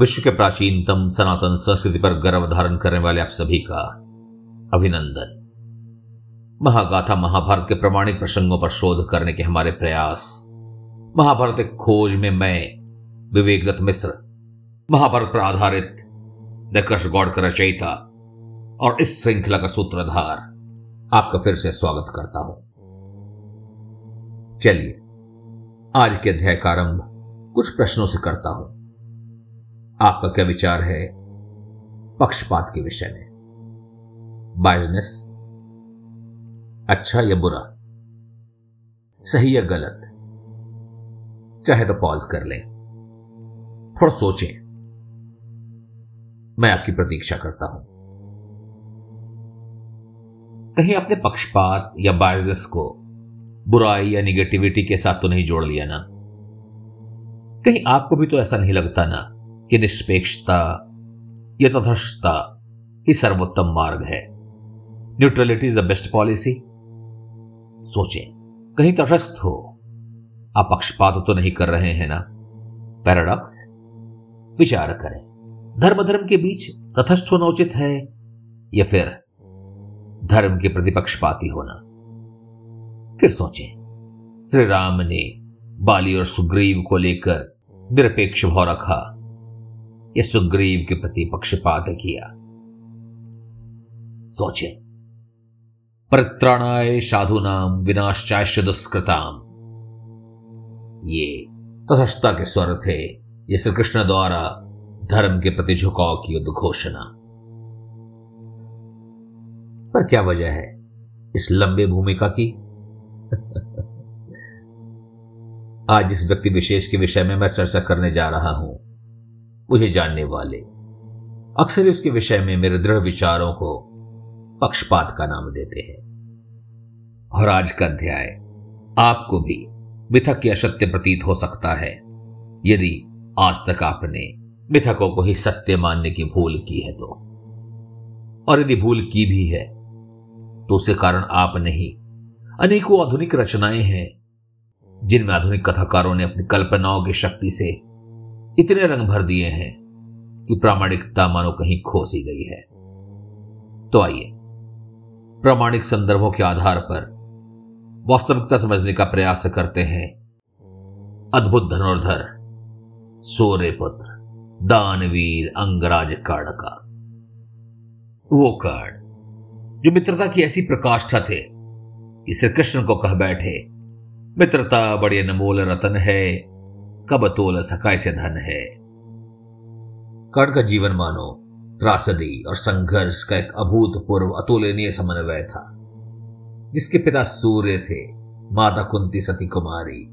विश्व के प्राचीनतम सनातन संस्कृति पर गर्व धारण करने वाले आप सभी का अभिनंदन। महागाथा महाभारत के प्रमाणिक प्रसंगों पर शोध करने के हमारे प्रयास। महाभारत खोज में मैं विवेक मिश्र, महाभारत पर आधारित दकर्ष गौड़ का रचयिता और इस श्रृंखला का सूत्रधार आपका फिर से स्वागत करता हूँ। चलिए, आज के अध्याय का आरंभ कुछ प्रश्नों से करता हूँ। आपका क्या विचार है पक्षपात के विषय में? बाइजनेस अच्छा या बुरा? सही या गलत? चाहे तो पॉज कर लें। थोड़ा सोचें। मैं आपकी प्रतीक्षा करता हूँ। कहीं आपने पक्षपात या बायस को बुराई या निगेटिविटी के साथ तो नहीं जोड़ लिया ना? कहीं आपको भी तो ऐसा नहीं लगता ना? कि निष्पेक्षता, या तथस्थता ही सर्वोत्तम मार्ग है। Neutrality is the best policy सोचें, कहीं तटस्थ हो, आप पक्षपात तो नहीं कर रहे हैं ना? पैराडॉक्स विचार करें धर्म धर्म के बीच तथस्थ होना उचित है या फिर धर्म के प्रति पक्षपाती होना? फिर सोचें, श्री राम ने बाली और सुग्रीव को लेकर निरपेक्ष भाव रखा। या सुग्रीव के प्रति पक्षपात किया। सोचे परित्राणाय साधु नाम विनाशाश्य दुष्कृताम ये तथस्थता के स्वर थे, ये श्री कृष्ण द्वारा धर्म के प्रति झुकाव की उद्घोषणा पर क्या वजह है इस लंबे भूमिका की? आज इस व्यक्ति विशेष के विषय में मैं चर्चा करने जा रहा हूँ। मुझे जानने वाले। अक्सर उसके विषय में मेरे दृढ़ विचारों को पक्षपात का नाम देते हैं। और आज का अध्याय आपको भी मिथक या सत्य प्रतीत हो सकता है। यदि आज तक आपने मिथकों को ही सत्य मानने की भूल की है तो। और यदि भूल की भी है तो उसके कारण आप नहीं। अनेकों आधुनिक रचनाएँ हैं, जिनमें आधुनिक कथाकारों ने अपनी कल्पनाओं की शक्ति से इतने रंग भर दिए हैं कि प्रामाणिकता मानो कहीं खोसी गई है। तो आइए, प्रामाणिक संदर्भों के आधार पर वास्तविकता समझने का प्रयास करते हैं। अद्भुत धनुर्धर, सोरे पुत्र, दानवीर अंगराज कर्ण का। वो कर्ण, जो मित्रता की ऐसी प्रकाष्ठा थे कि श्री कृष्ण को कह बैठे, मित्रता बड़ी अनमोल रतन है कब तोल सकाय धन है? कर्ण का जीवन मानो, त्रासदी और संघर्ष का एक अभूतपूर्व अतुलनीय समन्वय था, जिसके पिता सूर्य थे, माता कुंती सती कुमारी।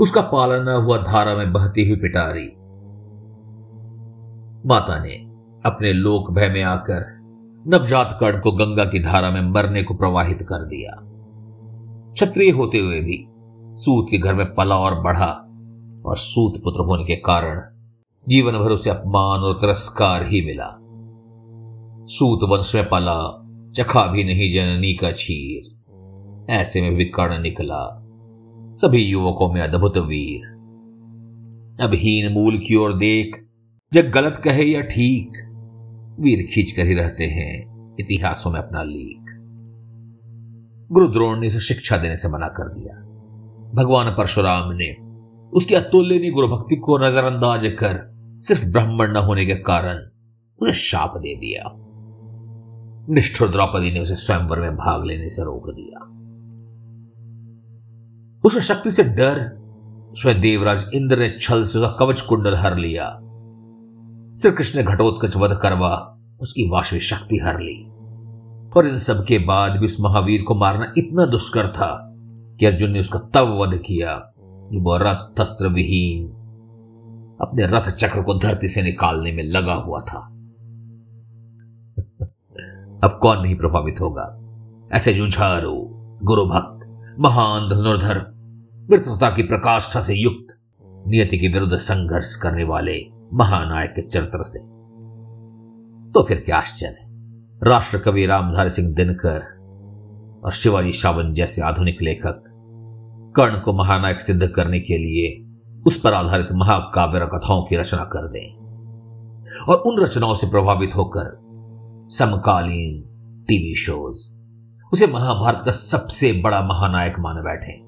उसका पालन हुआ धारा में बहती हुई पिटारी। माता ने अपने लोक भय में आकर नवजात कर्ण को गंगा की धारा में मरने को प्रवाहित कर दिया। क्षत्रिय होते हुए भी सूत के घर में पला और बढ़ा और सूत पुत्र होने के कारण जीवन भर उसे अपमान और तिरस्कार ही मिला। सूत वंश में पला, चखा भी नहीं जननी का छीर ऐसे में भी कर्ण निकला। सभी युवकों में अद्भुत वीर। अब हीन मूल की ओर देख, जब गलत कहे या ठीक, वीर खींच कर ही रहते हैं, इतिहासों में अपना लीक। गुरु द्रोण ने उसे शिक्षा देने से मना कर दिया। भगवान परशुराम ने उसकी अतुल्यनीय गुरु भक्ति को नजरअंदाज कर सिर्फ़ ब्राह्मण न होने के कारण उसे शाप दे दिया। निष्ठुर द्रौपदी ने उसे स्वयंवर में भाग लेने से रोक दिया। उसे शक्ति से डर, स्वयं देवराज इंद्र ने छल से उसका कवच कुंडल हर लिया। श्री कृष्ण ने घटोत्कच वध करवा उसकी वाशवी शक्ति हर ली। और इन सब के बाद भी उस महावीर को मारना इतना दुष्कर था कि अर्जुन ने उसका तब वध किया। कि वह रथ अस्त्र विहीन अपने रथ चक्र को धरती से निकालने में लगा हुआ था। अब कौन नहीं प्रभावित होगा? ऐसे जुझारू गुरु भक्त महान धनुर्धर, मृतता की प्रकाष्ठा से युक्त, नियति के विरुद्ध संघर्ष करने वाले महानायक के चरित्र से। तो फिर क्या आश्चर्य राष्ट्र कवि रामधारी सिंह दिनकर और शिवाजी शावन जैसे आधुनिक लेखक कर्ण को महानायक सिद्ध करने के लिए उस पर आधारित महाकाव्य कथाओं की रचना कर दें और उन रचनाओं से प्रभावित होकर समकालीन टीवी शोज़ उसे महाभारत का सबसे बड़ा महानायक मान बैठे।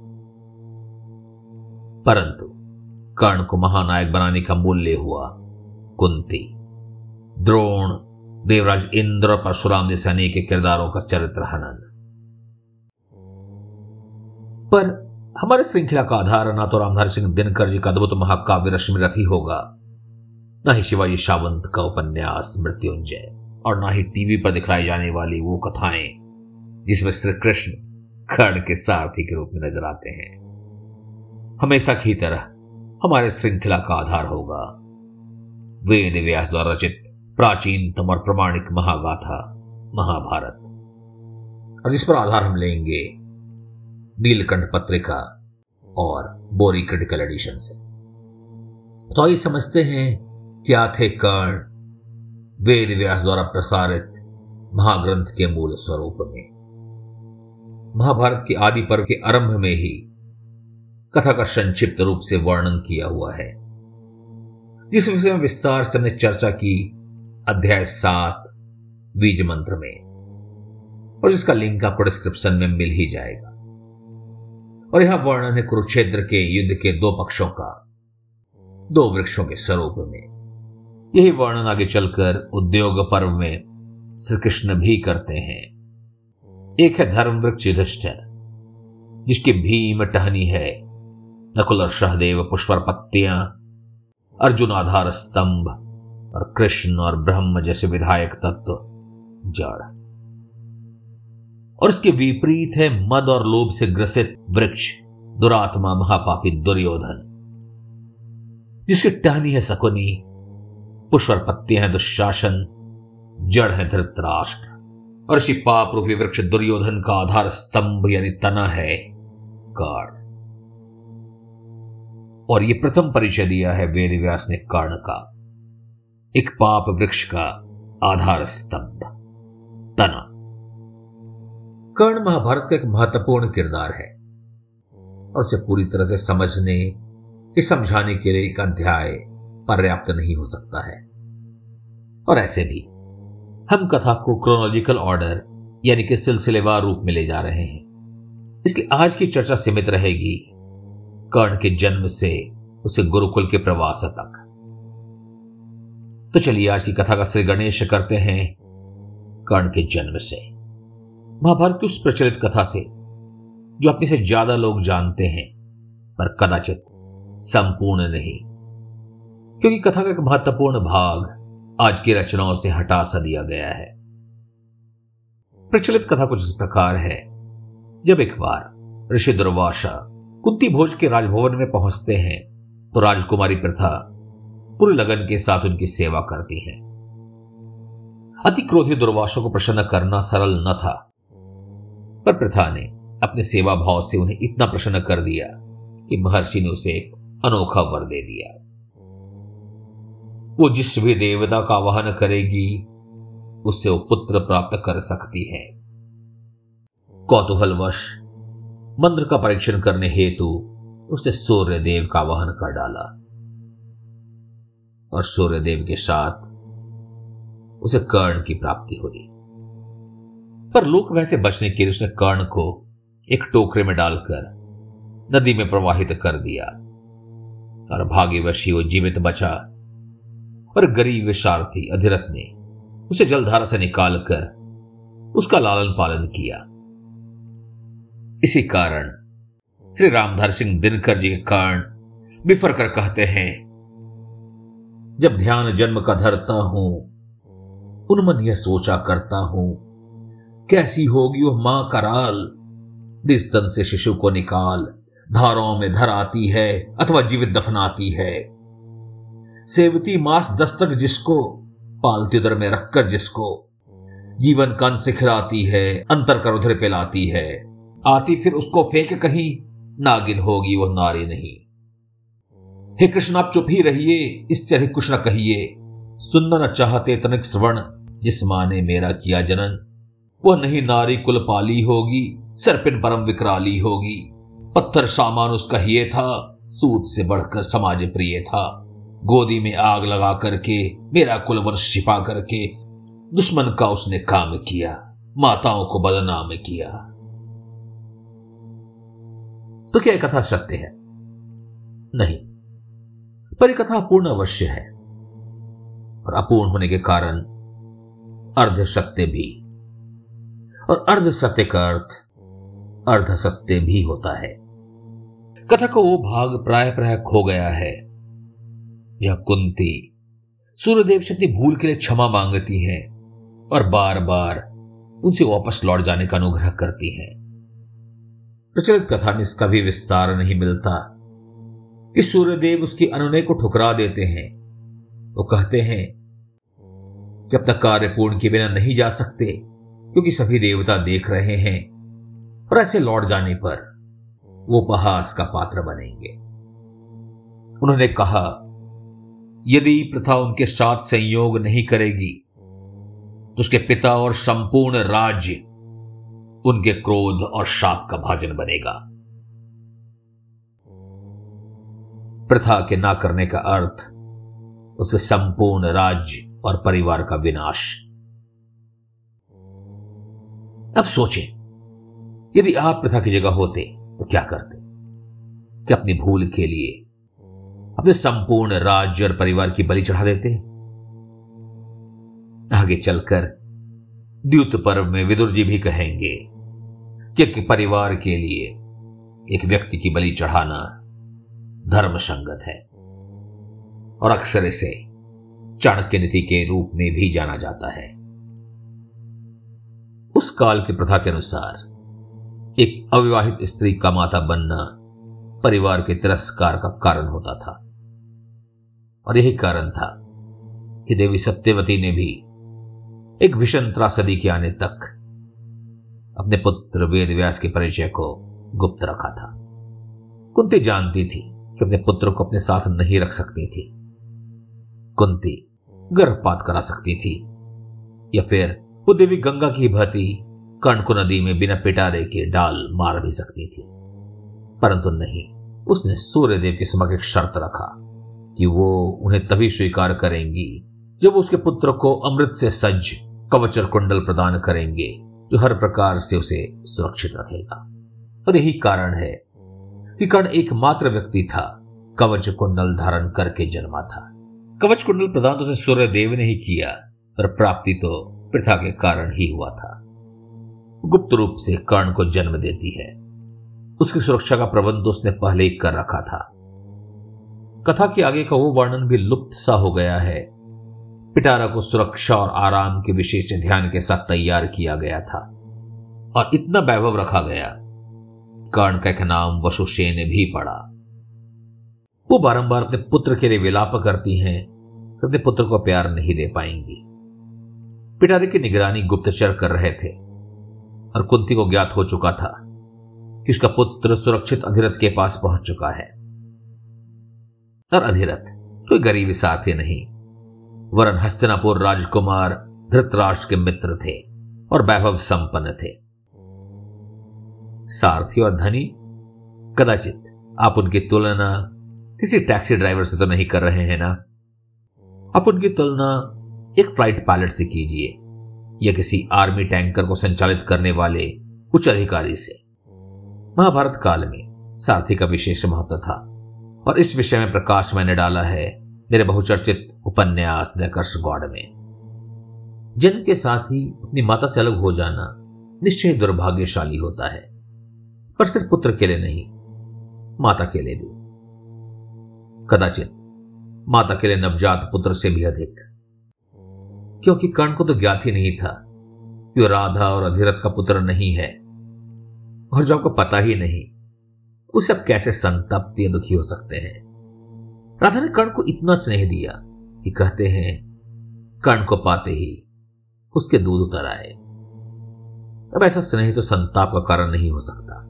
परंतु कर्ण को महानायक बनाने का मूल्य हुआ कुंती। द्रोण, देवराज इंद्र और परशुराम जैसे अनेक किरदारों का चरित्र हनन। पर हमारे श्रृंखला का आधार ना तो रामधार सिंह दिनकर जी का अद्भुत महाकाव्य रश्मि रथी होगा। न ही शिवाजी सावंत का उपन्यास मृत्युंजय, और ना ही टीवी पर दिखलाई जाने वाली वो कथाएँ, जिसमें श्री कृष्ण कर्ण के सारथी के रूप में नज़र आते हैं। हमेशा की तरह हमारे श्रृंखला का आधार होगा। वेद व्यास द्वारा रचित प्राचीनतम और प्रमाणिक महागाथा, महाभारत। और जिस पर आधार हम लेंगे नीलकंठ पत्रिका और बोरी क्रिटिकल एडिशन से। तो आइए समझते हैं क्या थे कर्ण वेद व्यास द्वारा प्रसारित महाग्रंथ के मूल स्वरूप में। महाभारत के आदि पर्व के आरंभ में ही कथा का संक्षिप्त रूप से वर्णन किया हुआ है। जिस विषय में विस्तार से हमने चर्चा की अध्याय सात, बीज मंत्र में। और इसका लिंक आपको डिस्क्रिप्शन में मिल ही जाएगा। और यह वर्णन है कुरुक्षेत्र के युद्ध के दो पक्षों का, दो वृक्षों के स्वरूप में। यही वर्णन आगे चलकर उद्योग पर्व में श्री कृष्ण भी करते हैं। एक है धर्म वृक्ष युधिष्ठिर, जिसकी भीम टहनी है। नकुल और सहदेव पुष्पर पत्तियाँ अर्जुन आधार स्तंभ और कृष्ण और ब्रह्म जैसे विधायक तत्व जड़। और इसके विपरीत है मद और लोभ से ग्रसित वृक्ष, दुरात्मा महापापी दुर्योधन। जिसकी टहनी है सकुनी पुष्पर पत्ते हैं दुशासन, जड़ है धृतराष्ट्र। और इसी पाप रूपी वृक्ष दुर्योधन का आधार स्तंभ यानी तना है कर्ण। और यह प्रथम परिचय दिया है वेद व्यास ने कर्ण का। एक पाप वृक्ष का आधार स्तंभ, तना। कर्ण महाभारत का एक महत्वपूर्ण किरदार है। और उसे पूरी तरह से समझने समझाने के लिए एक अध्याय पर्याप्त नहीं हो सकता है। और ऐसे भी, हम कथा को क्रोनोलॉजिकल ऑर्डर यानी कि सिलसिलेवार रूप में ले जा रहे हैं। इसलिए आज की चर्चा सीमित रहेगी कर्ण के जन्म से उसे गुरुकुल के प्रवास तक। तो चलिए आज की कथा का श्री गणेश करते हैं कर्ण के जन्म से। महाभारत की उस प्रचलित कथा से, जो अपने से ज़्यादा लोग जानते हैं, पर कदाचित संपूर्ण नहीं। क्योंकि कथा का एक महत्वपूर्ण भाग आज की रचनाओं से हटा सा दिया गया है। प्रचलित कथा कुछ इस प्रकार है। जब एक बार ऋषि दुर्वासा कुंती भोज के राजभवन में पहुँचते हैं तो राजकुमारी प्रथा पूरे लगन के साथ उनकी सेवा करती है। अति क्रोधी दुर्वासों को प्रसन्न करना सरल न था। पर प्रथा ने अपने सेवा भाव से उन्हें इतना प्रसन्न कर दिया कि महर्षि ने उसे एक अनोखा वर दे दिया। वो जिस भी देवता का आवाहन करेगी, उससे वो पुत्र प्राप्त कर सकती है। कौतूहलवश, मंत्र का परीक्षण करने हेतु उसे सूर्य देव का आवाहन कर डाला। और सूर्यदेव के साथ उसे कर्ण की प्राप्ति हुई। पर लोक वैसे बचने के लिए उसने कर्ण को एक टोकरे में डालकर नदी में प्रवाहित कर दिया। और भाग्यवश वो जीवित बचा। और गरीब विशार्थी अधिरथ ने उसे जलधारा से निकालकर उसका लालन पालन किया। इसी कारण श्री रामधार सिंह दिनकर जी के कारण बिफर कर कहते हैं, जब ध्यान जन्म का धरता हूँ उनमन यह सोचा करता हूँ कैसी होगी वह माँ कराल जिस तन से शिशु को निकाल धारों में धर आती है अथवा जीवित दफनाती है। सेवती मास दस्तक जिसको पालती उदर में रखकर जिसको, जीवन कन से खिलाती है, अंतर कर उधर पिलाती है। आती फिर उसको फेंक कहीं, नागिन होगी वह नारी नहीं। हे कृष्ण, आप चुप ही रहिए, इससे अधिक कुछ न कहिए। सुनना न चाहते तनिक श्रवण, जिस माँ ने मेरा किया जनन वह नहीं नारी कुल पाली होगी, सरपिन परम विकराली होगी। पत्थर सामान उसका ही था सूद से बढ़कर समाज प्रिय था। गोदी में आग लगा करके, मेरा कुलवंश छिपा करके, दुश्मन का उसने काम किया, माताओं को बदनाम किया। तो क्या कथा सत्य है? नहीं, पर यह कथा अपूर्ण अवश्य है। और अपूर्ण होने के कारण अर्ध सत्य भी। और अर्ध सत्य का अर्थ अर्ध सत्य भी होता है। कथा का वो भाग प्राय प्राय खो गया है। यह कुंती सूर्यदेव से अपनी भूल के लिए क्षमा मांगती है और बार बार उनसे वापस लौट जाने का अनुग्रह करती हैं। प्रचलित कथा में इसका भी विस्तार नहीं मिलता। कि सूर्यदेव उसकी अनुनय को ठुकरा देते हैं, वो कहते हैं कि तक कार्य पूर्ण के बिना नहीं जा सकते। क्योंकि सभी देवता देख रहे हैं और ऐसे लौट जाने पर वो उपहास का पात्र बनेंगे। उन्होंने कहा, यदि प्रथा उनके साथ संयोग नहीं करेगी तो उसके पिता और संपूर्ण राज्य उनके क्रोध और शाप का भाजन बनेगा। प्रथा के ना करने का अर्थ उसके संपूर्ण राज्य और परिवार का विनाश अब सोचें, यदि आप प्रथा की जगह होते तो क्या करते? कि अपनी भूल के लिए अपने संपूर्ण राज्य और परिवार की बलि चढ़ा देते आगे चलकर द्युत पर्व में विदुर जी भी कहेंगे कि एक परिवार के लिए एक व्यक्ति की बलि चढ़ाना धर्म संगत है और अक्सर इसे चाणक्य नीति के रूप में भी जाना जाता है। उस काल की प्रथा के अनुसार, एक अविवाहित स्त्री का माता बनना परिवार के तिरस्कार का कारण होता था। और यही कारण था कि देवी सत्यवती ने भी एक भीषण त्रासदी के आने तक अपने पुत्र वेद व्यास के परिचय को गुप्त रखा था। कुंती जानती थी कि अपने पुत्र को अपने साथ नहीं रख सकती थी। कुंती गर्भपात करा सकती थी या फिर वो देवी गंगा की भांति कर्ण को नदी में बिना पिटारे के डाल मार भी सकती थी। परंतु नहीं, उसने सूर्यदेव के समक्ष शर्त रखा कि वो उन्हें तभी स्वीकार करेंगी जब उसके पुत्र को अमृत से सज्ज कवचर कुंडल प्रदान करेंगे जो हर प्रकार से उसे सुरक्षित रखेगा। और यही कारण है कि कर्ण एकमात्र व्यक्ति था, कवच कुंडल धारण करके जन्मा था। कवच कुंडल प्रदान तो उसे सूर्य देव ने ही किया, पर प्राप्ति तो प्रथा के कारण ही हुआ था। गुप्त रूप से कर्ण को जन्म देती है। उसकी सुरक्षा का प्रबंध उसने पहले ही कर रखा था। कथा के आगे का वो वर्णन भी लुप्त सा हो गया है। पिटारा को सुरक्षा और आराम के विशेष ध्यान के साथ तैयार किया गया था और इतना वैभव रखा गया। कर्ण का एक नाम वसुसेन भी पड़ा। वो बारंबार अपने पुत्र के लिए विलाप करती हैं अपने पुत्र को प्यार नहीं दे पाएँगी। पिटारे की निगरानी गुप्तचर कर रहे थे। और कुंती को ज्ञात हो चुका था कि उसका पुत्र सुरक्षित अधिरथ के पास पहुँच चुका है। और अधिरथ, कोई गरीबी साथी नहीं। वरन हस्तिनापुर राजकुमार धृतराष्ट्र के मित्र थे और वैभव संपन्न थे। सारथी और धनी, कदाचित आप उनकी तुलना किसी टैक्सी ड्राइवर से तो नहीं कर रहे हैं ना? आप उनकी तुलना एक फ़्लाइट पायलट से कीजिए, या किसी आर्मी टैंकर को संचालित करने वाले उच्च अधिकारी से। महाभारत काल में सारथी का विशेष महत्व था, और इस विषय में प्रकाश मैंने डाला है मेरे बहुचर्चित उपन्यास दर्श गौड़ में। जन्म के साथ ही अपनी माता से अलग हो जाना निश्चय दुर्भाग्यशाली होता है, पर सिर्फ़ पुत्र के लिए नहीं, माता के लिए भी। कदाचित माता के लिए नवजात पुत्र से भी अधिक। क्योंकि कर्ण को तो ज्ञात ही नहीं था कि वो राधा और अधिरथ का पुत्र नहीं है और जो आपको पता ही नहीं, उसे अब कैसे संतप्त या दुखी हो सकते हैं? राधा ने कर्ण को इतना स्नेह दिया कि कहते हैं, कर्ण को पाते ही उसके दूध उतर आए। अब ऐसा स्नेह तो संताप का कारण नहीं हो सकता।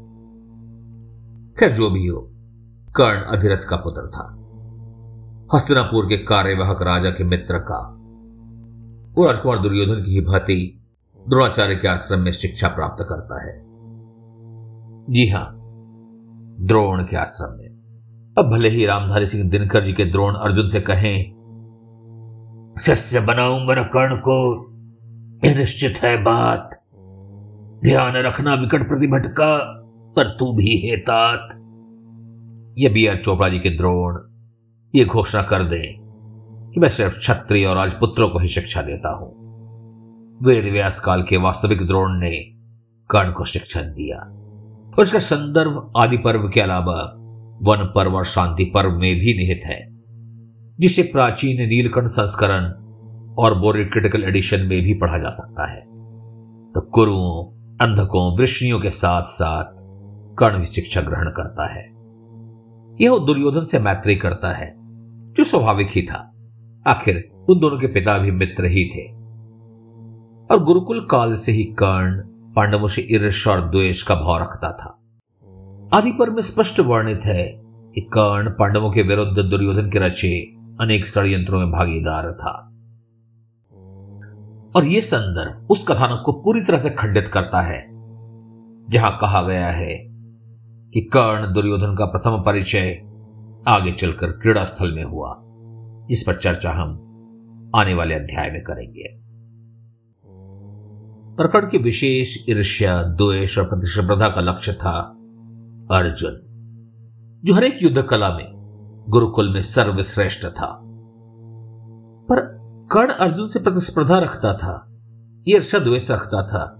खैर, जो भी हो, कर्ण अधिरथ का पुत्र था। हस्तिनापुर के कार्यवाहक राजा के मित्र का वो राजकुमार दुर्योधन की ही भांति द्रोणाचार्य के आश्रम में शिक्षा प्राप्त करता है। जी हाँ, द्रोण के आश्रम में। अब भले ही रामधारी सिंह दिनकर जी के द्रोण अर्जुन से कहें, सस्य बनाऊँगा न कर्ण को निश्चित है बात। ध्यान रखना विकट प्रतिभट का, पर तू भी है तात ये बी आर चोपड़ा जी के द्रोण, ये घोषणा कर दें। कि मैं सिर्फ़ क्षत्रिय और राजपुत्रों को ही शिक्षा देता हूँ। वेद व्यास काल के वास्तविक द्रोण ने कर्ण को शिक्षण दिया। और इसका संदर्भ आदि पर्व के अलावा वन पर्व और शांति पर्व में भी निहित है, जिसे प्राचीन नीलकंठ संस्करण और बोरी क्रिटिकल एडिशन में भी पढ़ा जा सकता है। तो कुरुओं, अंधकों, वृष्णियों के साथ साथ कर्ण भी शिक्षा ग्रहण करता है। यह दुर्योधन से मैत्री करता है, जो स्वाभाविक ही था। आखिर उन दोनों के पिता भी मित्र ही थे। और गुरुकुल काल से ही कर्ण, पांडवों से ईर्ष और द्वेष का भाव रखता था। आदि पर में स्पष्ट वर्णित है कि कर्ण पांडवों के विरुद्ध दुर्योधन के रचे अनेक षडयंत्रों में भागीदार था। और यह संदर्भ उस कथानक को पूरी तरह से खंडित करता है, जहाँ कहा गया है कि कर्ण दुर्योधन का प्रथम परिचय आगे चलकर क्रीड़ा स्थल में हुआ। जिस पर चर्चा हम आने वाले अध्याय में करेंगे। प्रकरण की विशेष ईर्ष्या, द्वेष और प्रतिस्पर्धा का लक्ष्य था अर्जुन, जो हर एक युद्ध कला में गुरुकुल में सर्वश्रेष्ठ था। पर कर्ण अर्जुन से प्रतिस्पर्धा रखता था ईर्ष्या, द्वेष रखता था।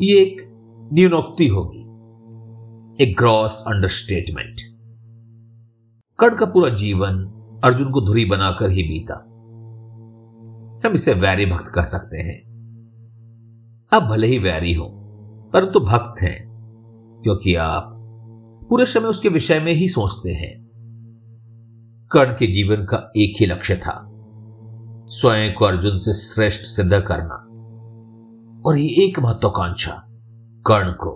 ये एक न्यूनोक्ति होगी, एक ग्रॉस अंडरस्टेटमेंट कर्ण का पूरा जीवन अर्जुन को धुरी बनाकर ही बीता। हम इसे वैरी भक्त कह सकते हैं। आप भले ही वैरी हो, परंतु तो भक्त हैं, क्योंकि आप पूरे समय उसके विषय में ही सोचते हैं। कर्ण के जीवन का एक ही लक्ष्य था, स्वयं को अर्जुन से श्रेष्ठ सिद्ध करना। और ये एक महत्वाकांक्षा, कर्ण को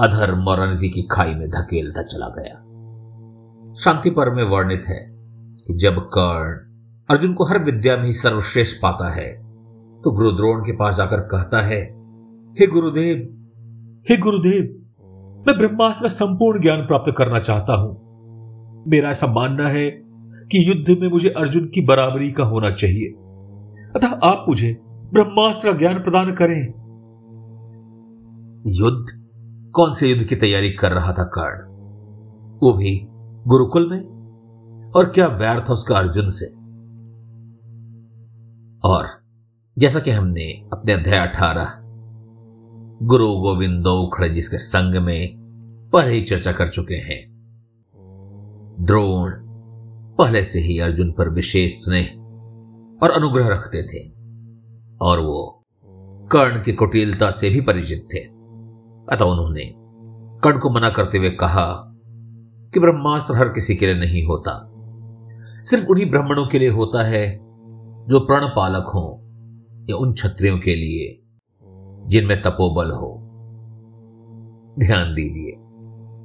अधर्म और अनति की खाई में धकेलता चला गया। शांति पर में वर्णित है जब कर्ण अर्जुन को हर विद्या में ही सर्वश्रेष्ठ पाता है तो गुरु द्रोण के पास जाकर कहता है, हे गुरुदेव हे गुरुदेव, मैं ब्रह्मास्त्र का संपूर्ण ज्ञान प्राप्त करना चाहता हूँ। मेरा ऐसा मानना है कि युद्ध में मुझे अर्जुन की बराबरी का होना चाहिए। अतः आप मुझे ब्रह्मास्त्र ज्ञान प्रदान करें। युद्ध? कौन से युद्ध की तैयारी कर रहा था कर्ण? वो भी गुरुकुल में? और क्या वैर था उसका अर्जुन से? और जैसा कि हमने अपने अध्याय अठारह, गुरु गोविंद उखड़ जिसके संग में पहले ही चर्चा कर चुके हैं। द्रोण पहले से ही अर्जुन पर विशेष स्नेह और अनुग्रह रखते थे और वो कर्ण की कुटिलता से भी परिचित थे। अतः उन्होंने कर्ण को मना करते हुए कहा कि ब्रह्मास्त्र हर किसी के लिए नहीं होता। सिर्फ़ उन्हीं ब्राह्मणों के लिए होता है जो प्रण पालक हो या उन क्षत्रियों के लिए, जिनमें तपोबल हो। ध्यान दीजिए,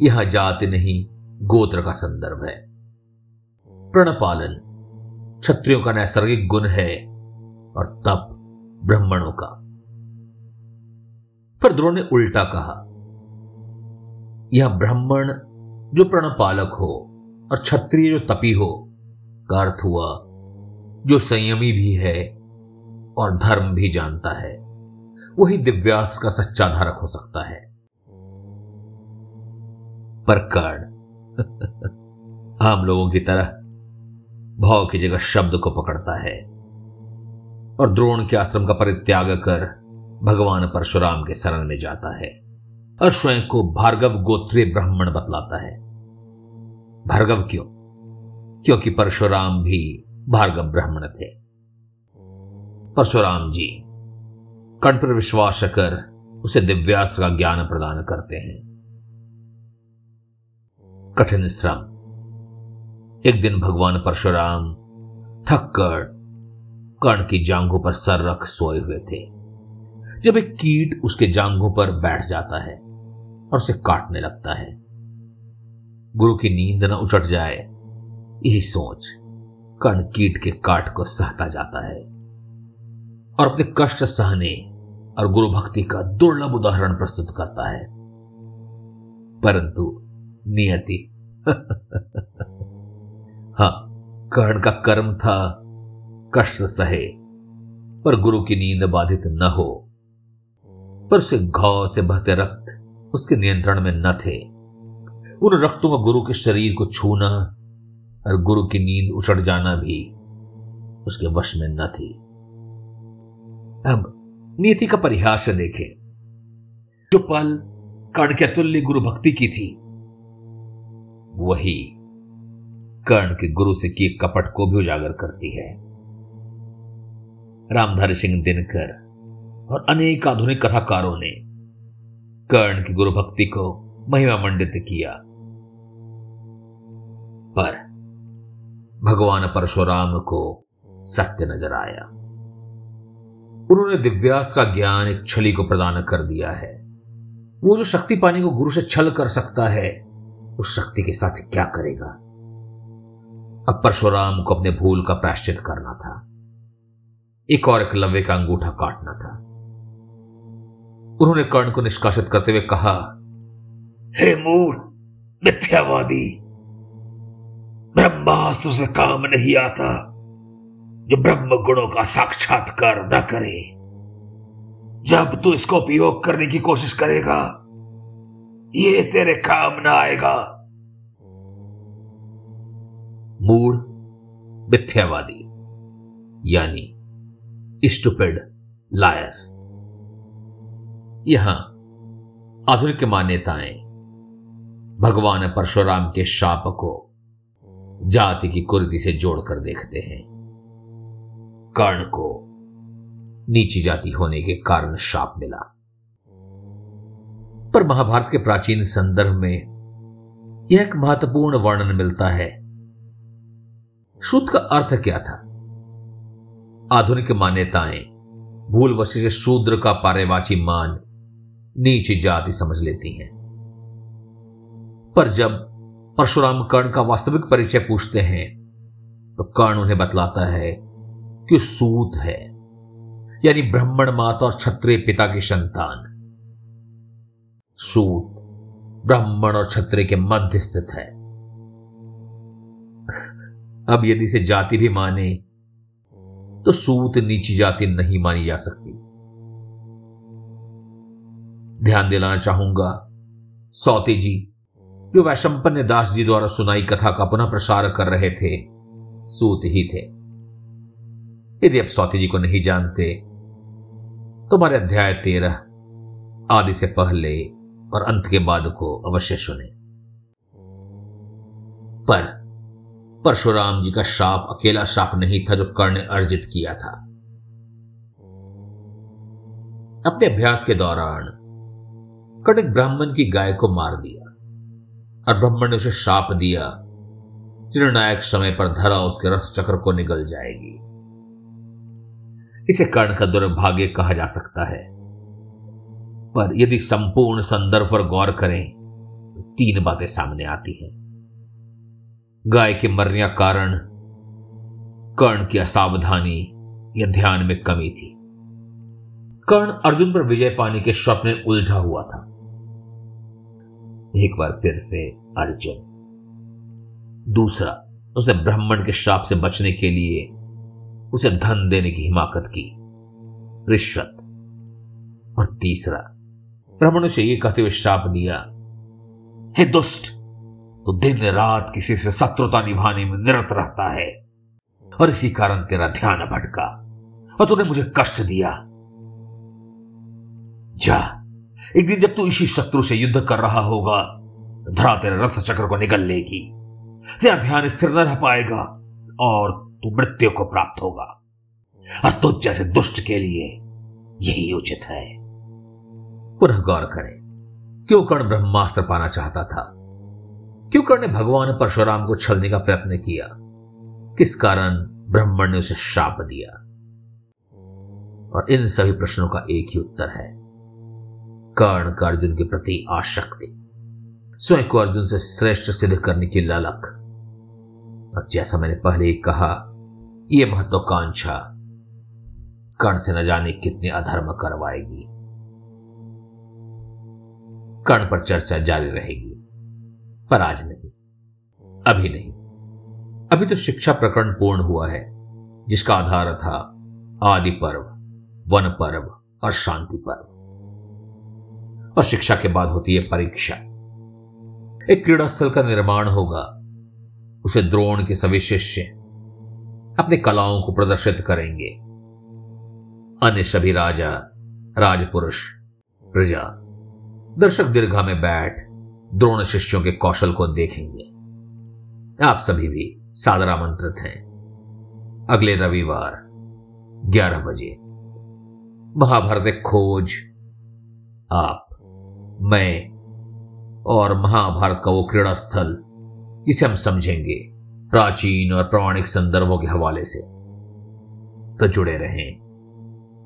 यह जाति नहीं, गोत्र का संदर्भ है। प्रणपालन क्षत्रियों का नैसर्गिक गुण है और तप ब्राह्मणों का। पर द्रोण ने उल्टा कहा, यह ब्राह्मण जो प्रणपालक हो और क्षत्रिय जो तपी हो का अर्थ हुआ, जो संयमी भी है और धर्म भी जानता है। वही दिव्यास्त्र का सच्चा धारक हो सकता है। पर कर्ण आम लोगों की तरह भाव की जगह शब्द को पकड़ता है और द्रोण के आश्रम का परित्याग कर भगवान परशुराम के शरण में जाता है और स्वयं को भार्गव गोत्रीय ब्राह्मण बतलाता है। भार्गव क्यों? क्योंकि परशुराम भी भार्गव ब्राह्मण थे। परशुराम जी, कण पर विश्वास कर उसे दिव्यास्त्र का ज्ञान प्रदान करते हैं। कठिन श्रम। एक दिन भगवान परशुराम थक कर कर्ण की जांघों पर सर रख सोए हुए थे। जब एक कीट उसके जांघों पर बैठ जाता है और उसे काटने लगता है। गुरु की नींद न उचट जाए यही सोच कर्ण कीट के काट को सहता जाता है और अपने कष्ट सहने और गुरु भक्ति का दुर्लभ उदाहरण प्रस्तुत करता है। परंतु नियति हाँ कर्ण का कर्म था कष्ट सहे, पर गुरु की नींद बाधित न हो। पर उसे घाव से बहते रक्त उसके नियंत्रण में न थे। उन रक्तों का गुरु के शरीर को छूना और गुरु की नींद उछड़ जाना भी उसके वश में न थी। अब नीति का परिहास देखें। जो पल कर्ण के अतुल्य गुरु भक्ति की थी, वही कर्ण के गुरु से किए कपट को भी उजागर करती है। रामधारी सिंह दिनकर और अनेक आधुनिक कथाकारों ने कर्ण की गुरु भक्ति को महिमा मंडित किया। पर भगवान परशुराम को सत्य नज़र आया। उन्होंने दिव्यास का ज्ञान एक छली को प्रदान कर दिया है। वो जो शक्ति पाने को गुरु से छल कर सकता है, उस शक्ति के साथ क्या करेगा? अब परशुराम को अपने भूल का प्राश्चित करना था। एक और एक लव्य का अंगूठा काटना था। उन्होंने कर्ण को निष्कासित करते हुए कहा, हे मूल, मिथ्यावादी ब्रह्मास्त्र से काम नहीं आता, जो ब्रह्म गुणों का साक्षात्कार न करे। जब तू इसको उपयोग करने की कोशिश करेगा, ये तेरे काम ना आएगा। मूड मिथ्यावादी, यानी स्टूपिड लायर। यहाँ आधुनिक मान्यताएँ भगवान परशुराम के शाप को जाति की कुर्दी से जोड़कर देखते हैं। कर्ण को नीची जाति होने के कारण शाप मिला। पर महाभारत के प्राचीन संदर्भ में यह एक महत्वपूर्ण वर्णन मिलता है। शुद्ध का अर्थ क्या था? आधुनिक मान्यताएँ, भूल वशी से शूद्र का पारेवाची मान नीची जाति समझ लेती हैं। पर जब परशुराम कर्ण का वास्तविक परिचय पूछते हैं। तो कर्ण उन्हें बतलाता है कि सूत है, यानी ब्राह्मण माता और क्षत्रिय पिता की संतान। सूत ब्राह्मण और क्षत्रिय के मध्य स्थित है। अब यदि से जाति भी माने तो सूत नीची जाति नहीं मानी जा सकती। ध्यान दिलाना चाहूँगा सौती जी जो वैशंपन्य दास जी द्वारा सुनाई कथा का पुनः प्रसार कर रहे थे, सूत ही थे। यदि आप सौती जी को नहीं जानते तो हमारे अध्याय तेरह आदि से पहले और अंत के बाद को अवश्य सुने। पर परशुराम जी का शाप, अकेला शाप नहीं था जो कर्ण ने अर्जित किया था। अपने अभ्यास के दौरान कर्ण ब्राह्मण की गाय को मार दिया। और ब्राह्मण ने उसे शाप दिया। निर्णायक समय पर धरा उसके रथ चक्र को निकल जाएगी। इसे कर्ण का दुर्भाग्य कहा जा सकता है। पर यदि संपूर्ण संदर्भ पर गौर करें तो तीन बातें सामने आती हैं। गाय के मरने कारण, कर्ण की असावधानी या ध्यान में कमी थी। कर्ण अर्जुन पर विजय पाने के स्वप्न उलझा हुआ था। एक बार फिर से अर्जुन। दूसरा, उसने ब्राह्मण के श्राप से बचने के लिए उसे धन देने की हिमाकत की, रिश्वत। और तीसरा, ब्राह्मण उसे यह कहते हुए श्राप दिया, हे दुष्ट तो दिन रात किसी से शत्रुता निभाने में निरत रहता है, और इसी कारण तेरा ध्यान भटका, और तूने मुझे कष्ट दिया। जा, एक दिन जब तू इसी शत्रु से युद्ध कर रहा होगा धरा तेरे रथ चक्र को निकल लेगी। तेरा ध्यान स्थिर न रह पाएगा और तू मृत्यु को प्राप्त होगा। और तुझ जैसे दुष्ट के लिए यही उचित है। पुनः गौर करें, क्यों कर्ण ब्रह्मास्त्र पाना चाहता था? क्यों कर्ण ने भगवान परशुराम को छलने का प्रयत्न किया? किस कारण ब्राह्मण ने उसे शाप दिया? और इन सभी प्रश्नों का एक ही उत्तर है। कर्ण का अर्जुन के प्रति आशक्ति। स्वयं को अर्जुन से श्रेष्ठ सिद्ध करने की ललक। और जैसा मैंने पहले ही कहा यह महत्वाकांक्षा कर्ण से न जाने कितने अधर्म करवाएगी। कर्ण पर चर्चा जारी रहेगी, पर आज नहीं, अभी नहीं। अभी तो शिक्षा प्रकरण पूर्ण हुआ है, जिसका आधार था आदि पर्व वन पर्व और शांति पर्व। और शिक्षा के बाद होती है परीक्षा। एक क्रीड़ा स्थल का निर्माण होगा। उसे द्रोण के सभी शिष्य अपने कलाओं को प्रदर्शित करेंगे। अन्य सभी राजा, राजपुरुष, प्रजा, दर्शक दीर्घा में बैठ द्रोण शिष्यों के कौशल को देखेंगे। आप सभी भी सादर आमंत्रित हैं। अगले रविवार 11 बजे। महाभारत खोज। आप, मैं और महाभारत का वो क्रीड़ा स्थल इसे हम समझेंगे प्राचीन और प्रमाणिक संदर्भों के हवाले से। तो जुड़े रहें,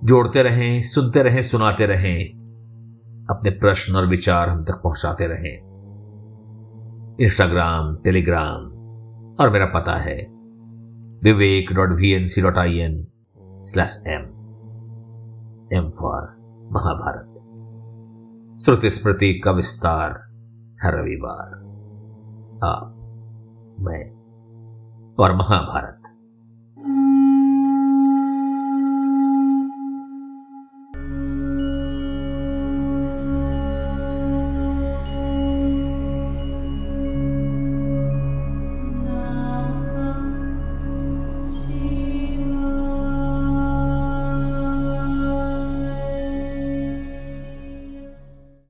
जोड़ते रहें, सुनते रहें, सुनाते रहें, अपने प्रश्न और विचार हम तक पहुंचाते रहें। इंस्टाग्राम टेलीग्राम और मेरा पता है, Vivek dot V N C dot I N slash M M for Mahabharat. श्रुति स्मृति का विस्तार हर रविवार। आप मैं और महाभारत।